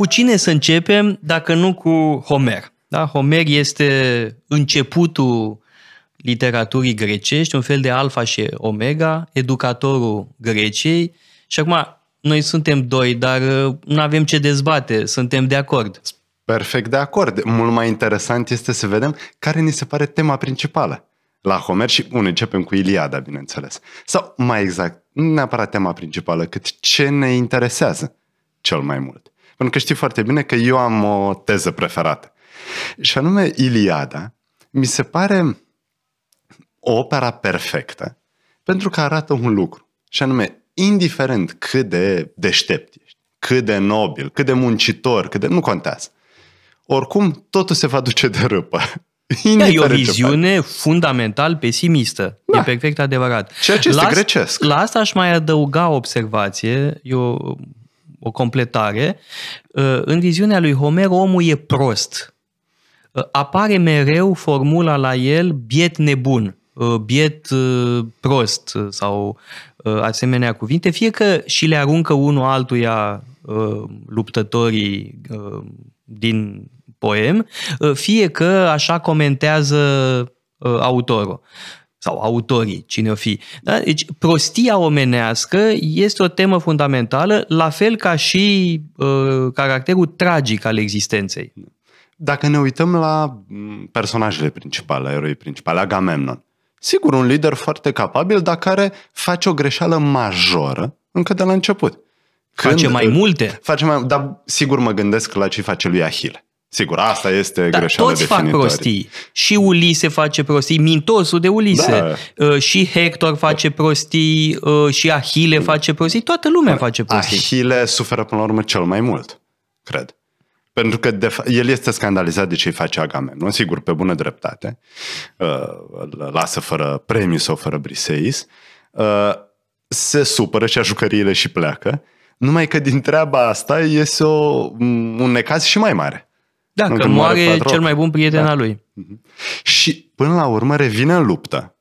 cu cine să începem dacă nu cu Homer? Da? Homer este începutul literaturii grecești, un fel de alfa și omega, educatorul Greciei. Și acum, noi suntem doi, dar uh, nu avem ce dezbate, suntem de acord. Perfect de acord. Mult mai interesant este să vedem care ni se pare tema principală la Homer și unul începem cu Iliada, bineînțeles. Sau mai exact, nu neapărat tema principală, cât ce ne interesează cel mai mult. Pentru că știi foarte bine că eu am o teză preferată. Și anume Iliada mi se pare o opera perfectă pentru că arată un lucru. Și anume, indiferent cât de deștept ești, cât de nobil, cât de muncitor, cât de... nu contează. Oricum, totul se va duce de râpă. Da, e o viziune fundamental pesimistă. Da. E perfect adevărat. Ceea ce este la, grecesc. La asta aș mai adăuga o observație, e o, o completare. Uh, în viziunea lui Homer, omul e prost. Uh, apare mereu formula la el biet nebun, uh, biet prost sau asemenea cuvinte, fie că și le aruncă unul altuia luptătorii din poem, uh, fie că așa comentează uh, autorul sau autorii, cine o fi. Da? Deci, prostia omenească este o temă fundamentală, la fel ca și uh, caracterul tragic al existenței. Dacă ne uităm la mm, personajele principale, eroi principale, Agamemnon, sigur, un lider foarte capabil, dar care face o greșeală majoră încă de la început. Când face mai multe. Face mai, dar sigur mă gândesc la ce face lui Ahile. Sigur, asta este da, greșeala toți fac prostii. Și Ulise face prostii, mintosul de Ulise. Da. Uh, și Hector face prostii, uh, și Ahile face prostii, toată lumea face prostii. Ahile suferă până la urmă cel mai mult, cred. Pentru că de fa- el este scandalizat de ce îi face Agamemnon, sigur, pe bună dreptate. Uh, îl lasă fără premiu sau fără briseis. Se supără și a jucăriile și pleacă. Numai că din treaba asta iese o, un necaz și mai mare. Da, că moare, moare cel mai bun prieten da. al lui. Mhm. Și până la urmă revine în luptă.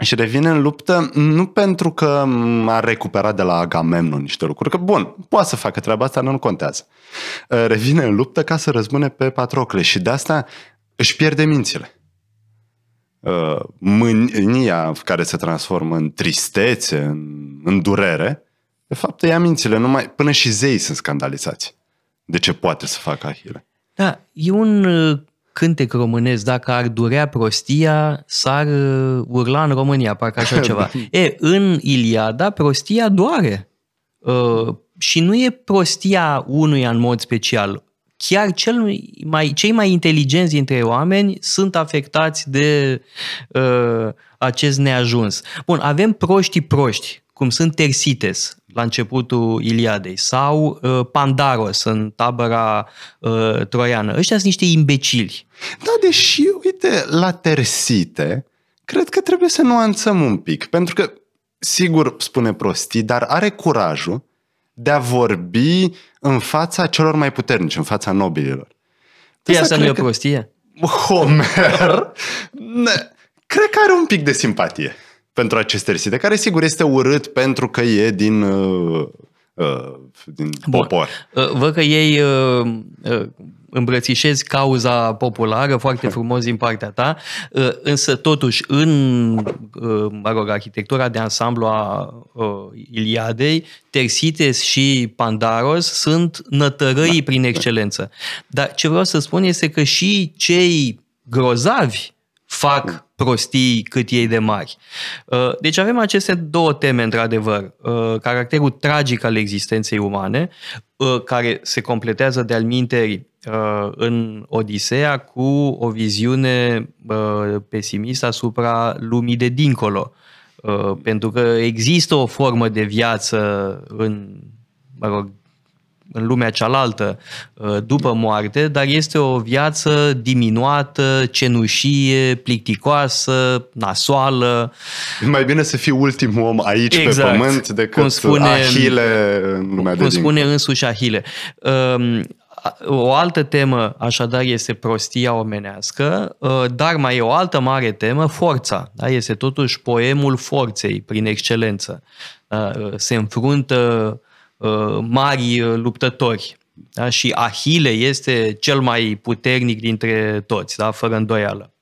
Și revine în luptă nu pentru că a recuperat de la Agamemnon niște lucruri, că bun, poate să facă treaba asta, nu contează. Uh, revine în luptă ca să răzbune pe Patrocle și de asta își pierde mințile. Uh, mânia care se transformă în tristețe, în, în durere, de fapt ia mințile, numai, până și zeii sunt scandalizați de ce poate să facă Ahile. Da, e un uh, cântec românesc, dacă ar durea prostia, s-ar uh, urla în România, parcă așa ceva. e, în Iliada, prostia doare. Uh, și nu e prostia unuia în mod special. Chiar cel mai, cei mai inteligenți dintre oameni sunt afectați de uh, acest neajuns. Bun, avem proștii proști, cum sunt Tersites, la începutul Iliadei, sau uh, Pandaros în tabăra uh, troiană. Ăștia sunt niște imbecili. Da, deși, uite, la Tersite, cred că trebuie să nuanțăm un pic, pentru că, sigur, spune prostii, dar are curajul de a vorbi în fața celor mai puternici, în fața nobililor. Păi asta nu e o prostie? Homer, ne, cred că are un pic de simpatie pentru aceste risite, care sigur este urât pentru că e din, uh, uh, din Bun. popor. Uh, văd că ei uh, uh, îmbrățișezi cauza populară foarte frumos din partea ta, uh, însă totuși în uh, mă rog, arhitectura de ansamblu a uh, Iliadei, Tersites și Pandaros sunt nătărăii da. prin excelență. Dar ce vreau să spun este că și cei grozavi fac prostii cât ei de mari. Uh, deci avem aceste două teme, într-adevăr. Uh, caracterul tragic al existenței umane, uh, care se completează de-al minteri în Odiseea cu o viziune pesimistă asupra lumii de dincolo. Pentru că există o formă de viață în mă rog, în lumea cealaltă uh, după moarte, dar este o viață diminuată, cenușie, plicticoasă, nasoală. E mai bine să fii ultimul om aici exact. pe pământ decât cum spune, Ahile în lumea cum de spune însuși Ahile. Um, o altă temă, așadar, este prostia omenească, uh, dar mai e o altă mare temă, forța. Da? Este totuși poemul forței, prin excelență. Uh, se înfruntă Uh, mari uh, luptători Da? Și Ahile este cel mai puternic dintre toți, da? fără îndoială.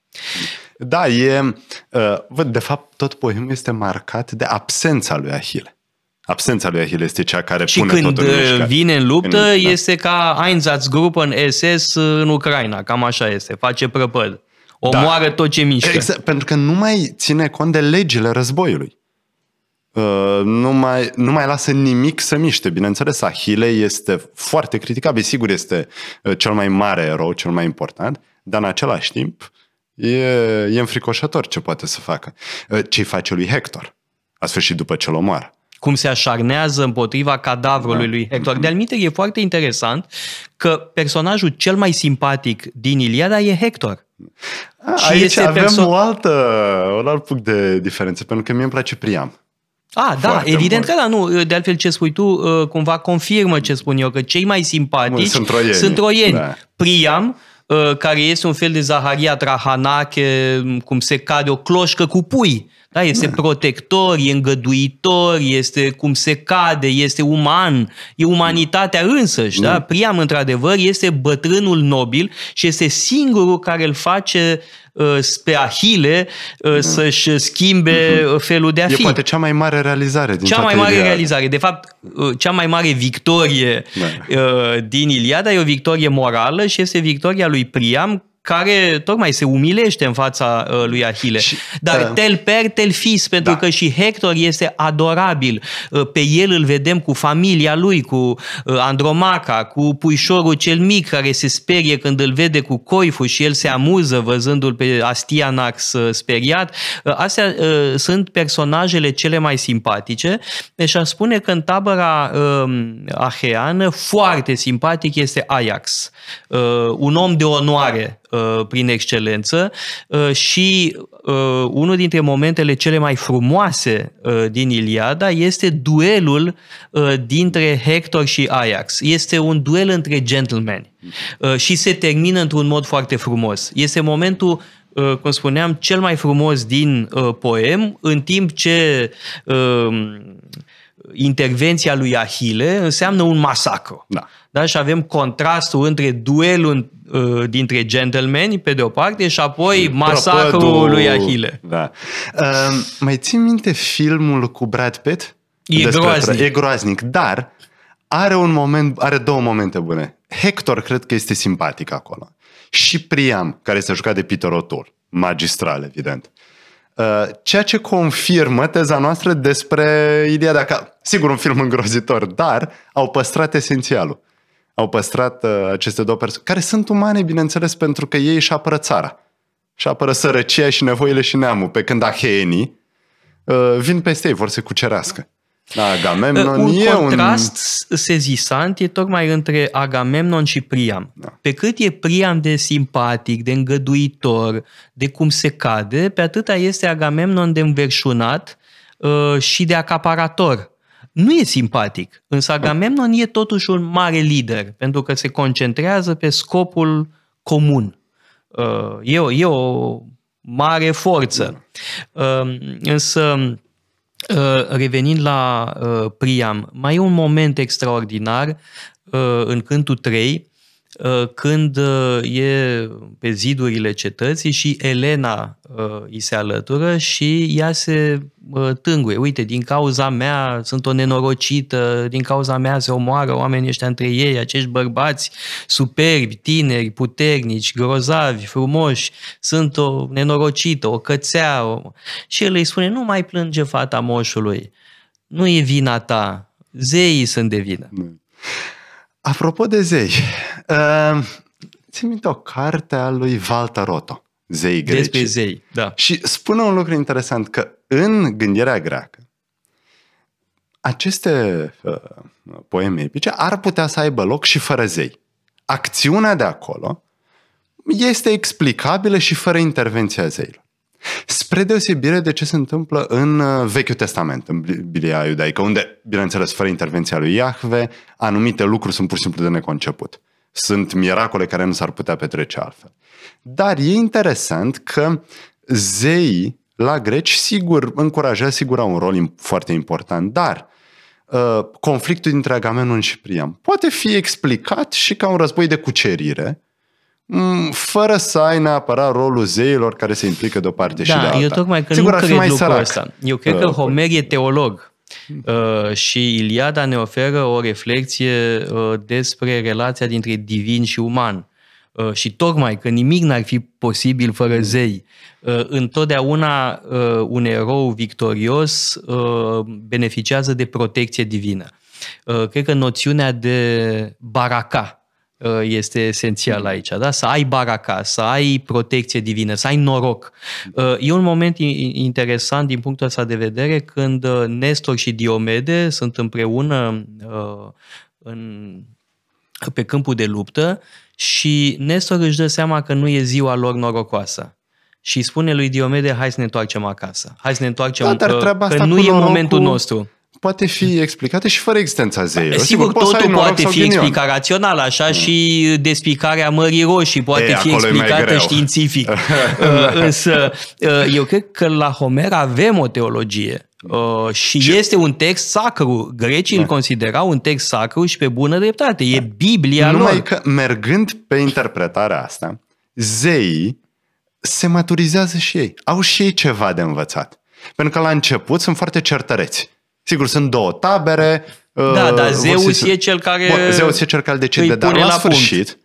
Da, e, uh, de fapt, tot poemul este marcat de absența lui Ahile. Absența lui Ahile este cea care și pune când totul în mișcare. vine în luptă, În- da. este ca Einsatzgruppen SS în Ucraina, cam așa este, face prăpăd. Omoară tot ce mișcă. Exact, pentru că nu mai ține cont de legile războiului. Uh, nu, mai, nu mai lasă nimic să miște. Bineînțeles, Ahile este foarte criticabil. Sigur, este uh, cel mai mare erou, cel mai important, dar în același timp e, e înfricoșător ce poate să facă. Uh, Ce-i face lui Hector, a sfârșit după ce-l omoară. cum se așarnează împotriva cadavrului Da. lui Hector. De-al minte, e foarte interesant că personajul cel mai simpatic din Iliada e Hector. Și Aici este avem perso- o altă, un alt punct de diferență, pentru că mie îmi place Priam. Ah, da, Foarte evident mult. că da, nu. De altfel ce spui tu uh, cumva confirmă ce spun eu, că cei mai simpatici Sunt troieni. sunt troieni. Da. Priam, uh, care este un fel de Zaharia Trahanache, cum se cade o cloșcă cu pui. Da, este protector, e îngăduitor, este cum se cade, este uman, e umanitatea însăși. Da? Priam, într-adevăr, este bătrânul nobil și este singurul care îl face uh, pe Ahile uh, să-și schimbe uh, felul de a E fi. poate cea mai mare realizare din Cea toată mai mare Iliada. realizare, de fapt, uh, cea mai mare victorie Da. uh, din Iliada e o victorie morală și este victoria lui Priam, care tocmai se umilește în fața uh, lui Ahile. Și, Dar uh, tel per, tel fis, pentru da. că și Hector este adorabil. Uh, Pe el îl vedem cu familia lui, cu uh, Andromaca, cu puișorul cel mic care se sperie când îl vede cu coiful și el se amuză văzându-l pe Astianax uh, speriat. Uh, Astea uh, sunt personajele cele mai simpatice. Deci aș spune că în tabăra uh, aheană foarte simpatic este Ajax, uh, un om de onoare uh, prin excelență uh, și uh, unul dintre momentele cele mai frumoase uh, din Iliada este duelul uh, dintre Hector și Ajax. Este un duel între gentlemen uh, și se termină într-un mod foarte frumos. Este momentul uh, cum spuneam, cel mai frumos din uh, poem, în timp ce uh, intervenția lui Ahile înseamnă un masacru. Da. Da? Și avem contrastul între duelul uh, dintre gentlemani, pe de o parte, și apoi masacrul Prăpădul. lui Ahile. Da. Uh, mai ții minte filmul cu Brad Pitt? E Despre groaznic. tra- E groaznic, dar are un moment, are două momente bune. Hector cred că este simpatic acolo. Și Priam, care este jucat de Peter O'Toole, magistral, evident. Uh, ceea ce confirmă teza noastră despre ideea de că, sigur, un film îngrozitor, dar au păstrat esențialul. Au păstrat uh, aceste două persoane, care sunt umane, bineînțeles, pentru că ei își apără țara. Și apără sărăcia și nevoile și neamul, pe când aheenii uh, vin peste ei, vor să cucerească. Da, Agamemnon un e contrast sezisant e tocmai între Agamemnon și Priam. Da. Pe cât e Priam de simpatic, de îngăduitor, de cum se cade, pe atâta este Agamemnon de înverșunat uh, și de acaparator. Nu e simpatic, însă Agamemnon e totuși un mare lider, pentru că se concentrează pe scopul comun. Uh, e, o, e o mare forță. Uh, însă, Uh, revenind la uh, Priam, mai e un moment extraordinar uh, în Cântul 3, uh, când uh, e pe zidurile cetății și Elena uh, îi se alătură și ea se uh, tânguie. Uite, din cauza mea sunt o nenorocită, din cauza mea se omoară oamenii ăștia între ei, acești bărbați superbi, tineri, puternici, grozavi, frumoși, sunt o nenorocită, o cățea. O... Și el îi spune, nu mai plânge fata moșului, nu e vina ta, zeii sunt de vină. Apropo de zei, uh, țin minte o carte a lui Walter Otto, Zei greci. Despre zei, da. Și spune un lucru interesant, că în gândirea greacă, aceste uh, poeme epice ar putea să aibă loc și fără zei. Acțiunea de acolo este explicabilă și fără intervenția zeilor. Spre deosebire de ce se întâmplă în uh, Vechiul Testament, în Biblia iudaică, unde, bineînțeles, fără intervenția lui Iahve, anumite lucruri sunt pur și simplu de neconceput. Sunt miracole care nu s-ar putea petrece altfel. Dar e interesant că zeii la greci, sigur, încurajează, sigur, au un rol im- foarte important, dar uh, conflictul dintre Agamenon și Priam poate fi explicat și ca un război de cucerire, mm, fără să ai neapărat rolul zeilor care se implică de o parte da, și de alta. eu tocmai că Sigur, nu ar fi cred mai lucrul sărac. ăsta. Eu cred Uh, că Homer e teolog. Uh, și Iliada ne oferă o reflexie uh, despre relația dintre divin și uman. Uh, și tocmai că nimic n-ar fi posibil fără zei. Uh, întotdeauna uh, un erou victorios uh, beneficiază de protecție divină. Uh, cred că noțiunea de baraka uh, este esențial aici, da? să ai baraka, să ai protecție divină, să ai noroc. Uh, E un moment i- interesant din punctul ăsta de vedere când uh, Nestor și Diomede sunt împreună uh, în, pe câmpul de luptă și Nestor își dă seama că nu e ziua lor norocoasă. Și spune lui Diomede, hai să ne întoarcem acasă. Hai să ne întoarcem, Da, dar uh, treaba că asta nu cu e norocul- momentul nostru. Poate fi explicată și fără existența zeilor. Sigur, poți să ai totul noroc poate sau fi ghinion. explicat rațional, așa și despicarea Mării Roșii poate E, fi acolo e mai explicată greu. științific. Uh, Însă, uh, eu cred că la Homer avem o teologie. Uh, și, Și- este un text sacru. Grecii Da. îl considerau un text sacru și pe bună dreptate. E Biblia Numai lor. că mergând pe interpretarea asta, zeii se maturizează și ei. Au și ei ceva de învățat. Pentru că la început sunt foarte certăreți. Sigur, sunt două tabere. Da, uh, dar vor Zeus să- e cel care Bun, Zeus e cel care decide, îi dar pune la, la punct. sfârșit,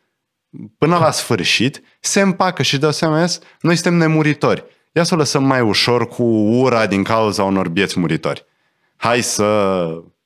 până la sfârșit, se împacă și dă seama, "Ies, noi suntem nemuritori. Ia să o lăsăm mai ușor cu ura din cauza unor bieți muritori. Hai să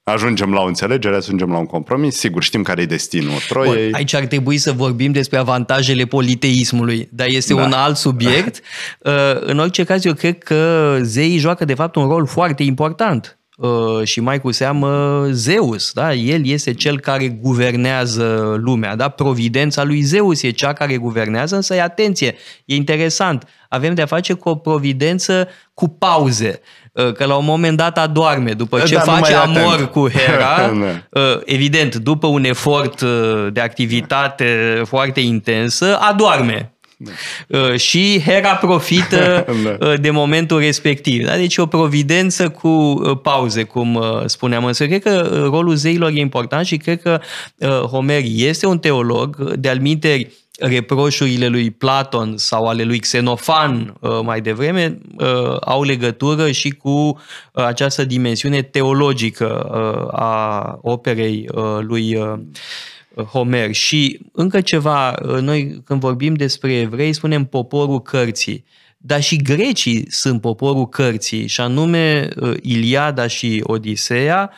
ajungem la o înțelegere, ajungem la un compromis. Sigur, știm care e destinul Bun, Troiei. aici ar trebui să vorbim despre avantajele politeismului, dar este Da. un alt subiect. Uh, În orice caz, eu cred că zeii joacă de fapt un rol foarte important. Uh, Și mai cu seamă Zeus, da? El este cel care guvernează lumea, da? Providența lui Zeus e cea care guvernează, însă, atenție, e interesant, avem de-a face cu o providență cu pauze, Uh, că la un moment dat adorme, după ce Da, nu face mai e atent. amor cu Hera, Da. Uh, evident, după un efort uh, de activitate foarte intensă, adorme. Uh, Și Hera profită Da. uh, de momentul respectiv. Da? Deci o providență cu uh, pauze, cum uh, spuneam. Însă cred că uh, rolul zeilor e important și cred că uh, Homer este un teolog, de-al minteri, reproșurile lui Platon sau ale lui Xenofan uh, mai devreme uh, au legătură și cu uh, această dimensiune teologică uh, a operei uh, lui uh, Homer. Și încă ceva, uh, noi când vorbim despre evrei spunem poporul cărții. Dar și grecii sunt poporul cărții, și anume uh, Iliada și Odiseea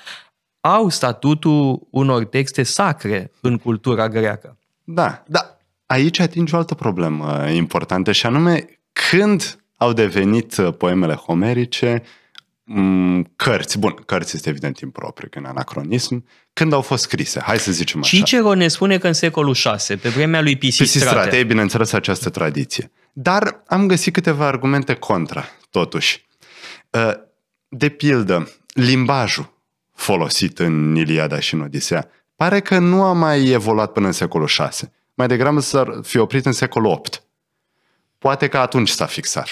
au statutul unor texte sacre în cultura greacă. Da, da. Aici atinge o altă problemă importantă și anume când au devenit uh, poemele homerice m, cărți. Bun, cărți este evident impropriu, că în anacronism. Când au fost scrise? Hai să zicem așa. Cicero ne spune că în secolul 6, pe vremea lui Pisistrate, Pisistrate. e bineînțeles această tradiție. Dar am găsit câteva argumente contra, totuși. Uh, De pildă, limbajul folosit în Iliada și în Odisea pare că nu a mai evoluat până în secolul 6. Mai degrabă s-ar fi oprit în secolul 8. Poate că atunci s-a fixat.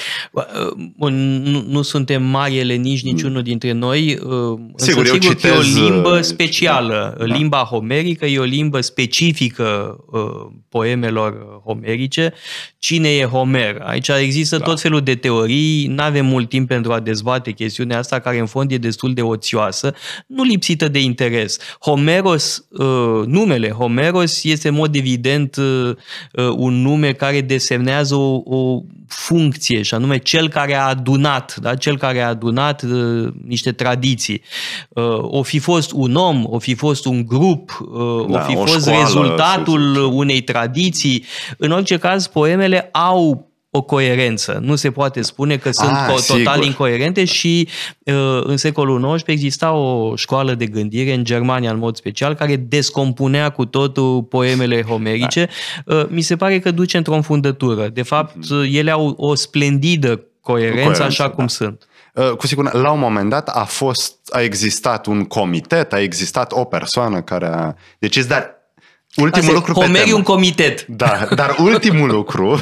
Bun, nu, nu suntem mari eleniști niciunul dintre noi, uh, însă Sigur, eu sigur că e o citez, limbă uh, specială. da. Limba homerică e o limbă specifică uh, poemelor homerice. Cine e Homer? Aici există Da. tot felul de teorii, nu avem mult timp pentru a dezbate chestiunea asta, care în fond e destul de oțioasă, nu lipsită de interes. Homeros, uh, numele Homeros este în mod evident uh, uh, un nume care desemnează o, o funcție, și anume cel care a adunat, da? cel care a adunat uh, niște tradiții. Uh, o fi fost un om, o fi fost un grup, uh, Da, o fi o fost școală, rezultatul să unei tradiții. În orice caz, poemele au o coerență. Nu se poate spune că sunt Ah, co- total sigur. incoerente și uh, în secolul XIX exista o școală de gândire, în Germania în mod special, care descompunea cu totul poemele homerice. Da. Uh, Mi se pare că duce într-o înfundătură. De fapt, ele au o splendidă coerență, Coerență, așa cum da. sunt. Uh, Cu siguranță, la un moment dat a fost, a existat un comitet, a existat o persoană care a decis, dar ultimul Asta e, lucru pe Homer e temă. un comitet. Da, dar ultimul lucru, uh,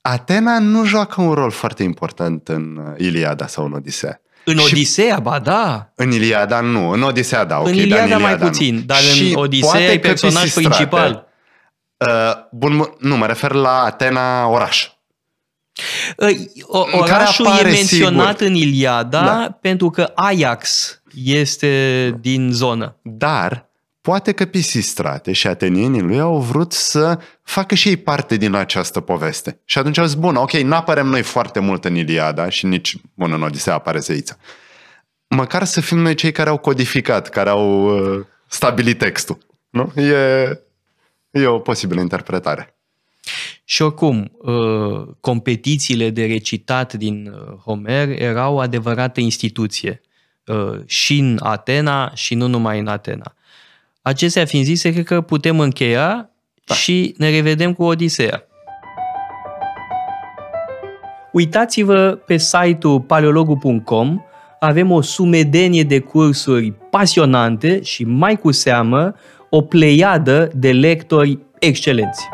Atena nu joacă un rol foarte important în uh, Iliada sau în Odisea. În Și Odiseea, ba da. În Iliada nu, în Odiseea da, ok, în dar Iliada în mai Iliada puțin, nu. dar Și în Odiseea poate e că personaj Pisistrate, principal. Uh, bun, mă- nu, mă refer la Atena oraș. O, În care orașul apare, e menționat sigur. în Iliada Da. pentru că Ajax este din zonă. Dar poate că Pisistrate și atenienii lui au vrut să facă și ei parte din această poveste. Și atunci au zis, bun, ok, nu apărem noi foarte mult în Iliada și nici, bun, în Odiseea apare zeița. Măcar să fim noi cei care au codificat, care au uh, stabilit textul. Nu? E, e o posibilă interpretare. Și oricum, uh, competițiile de recitat din uh, Homer erau o adevărată instituție. uh, Și în Atena și nu numai în Atena. Acestea fiind zise, cred că putem încheia da. și ne revedem cu Odiseea. Uitați-vă pe site-ul paleologu.com, avem o sumedenie de cursuri pasionante și mai cu seamă o pleiadă de lectori excelenți.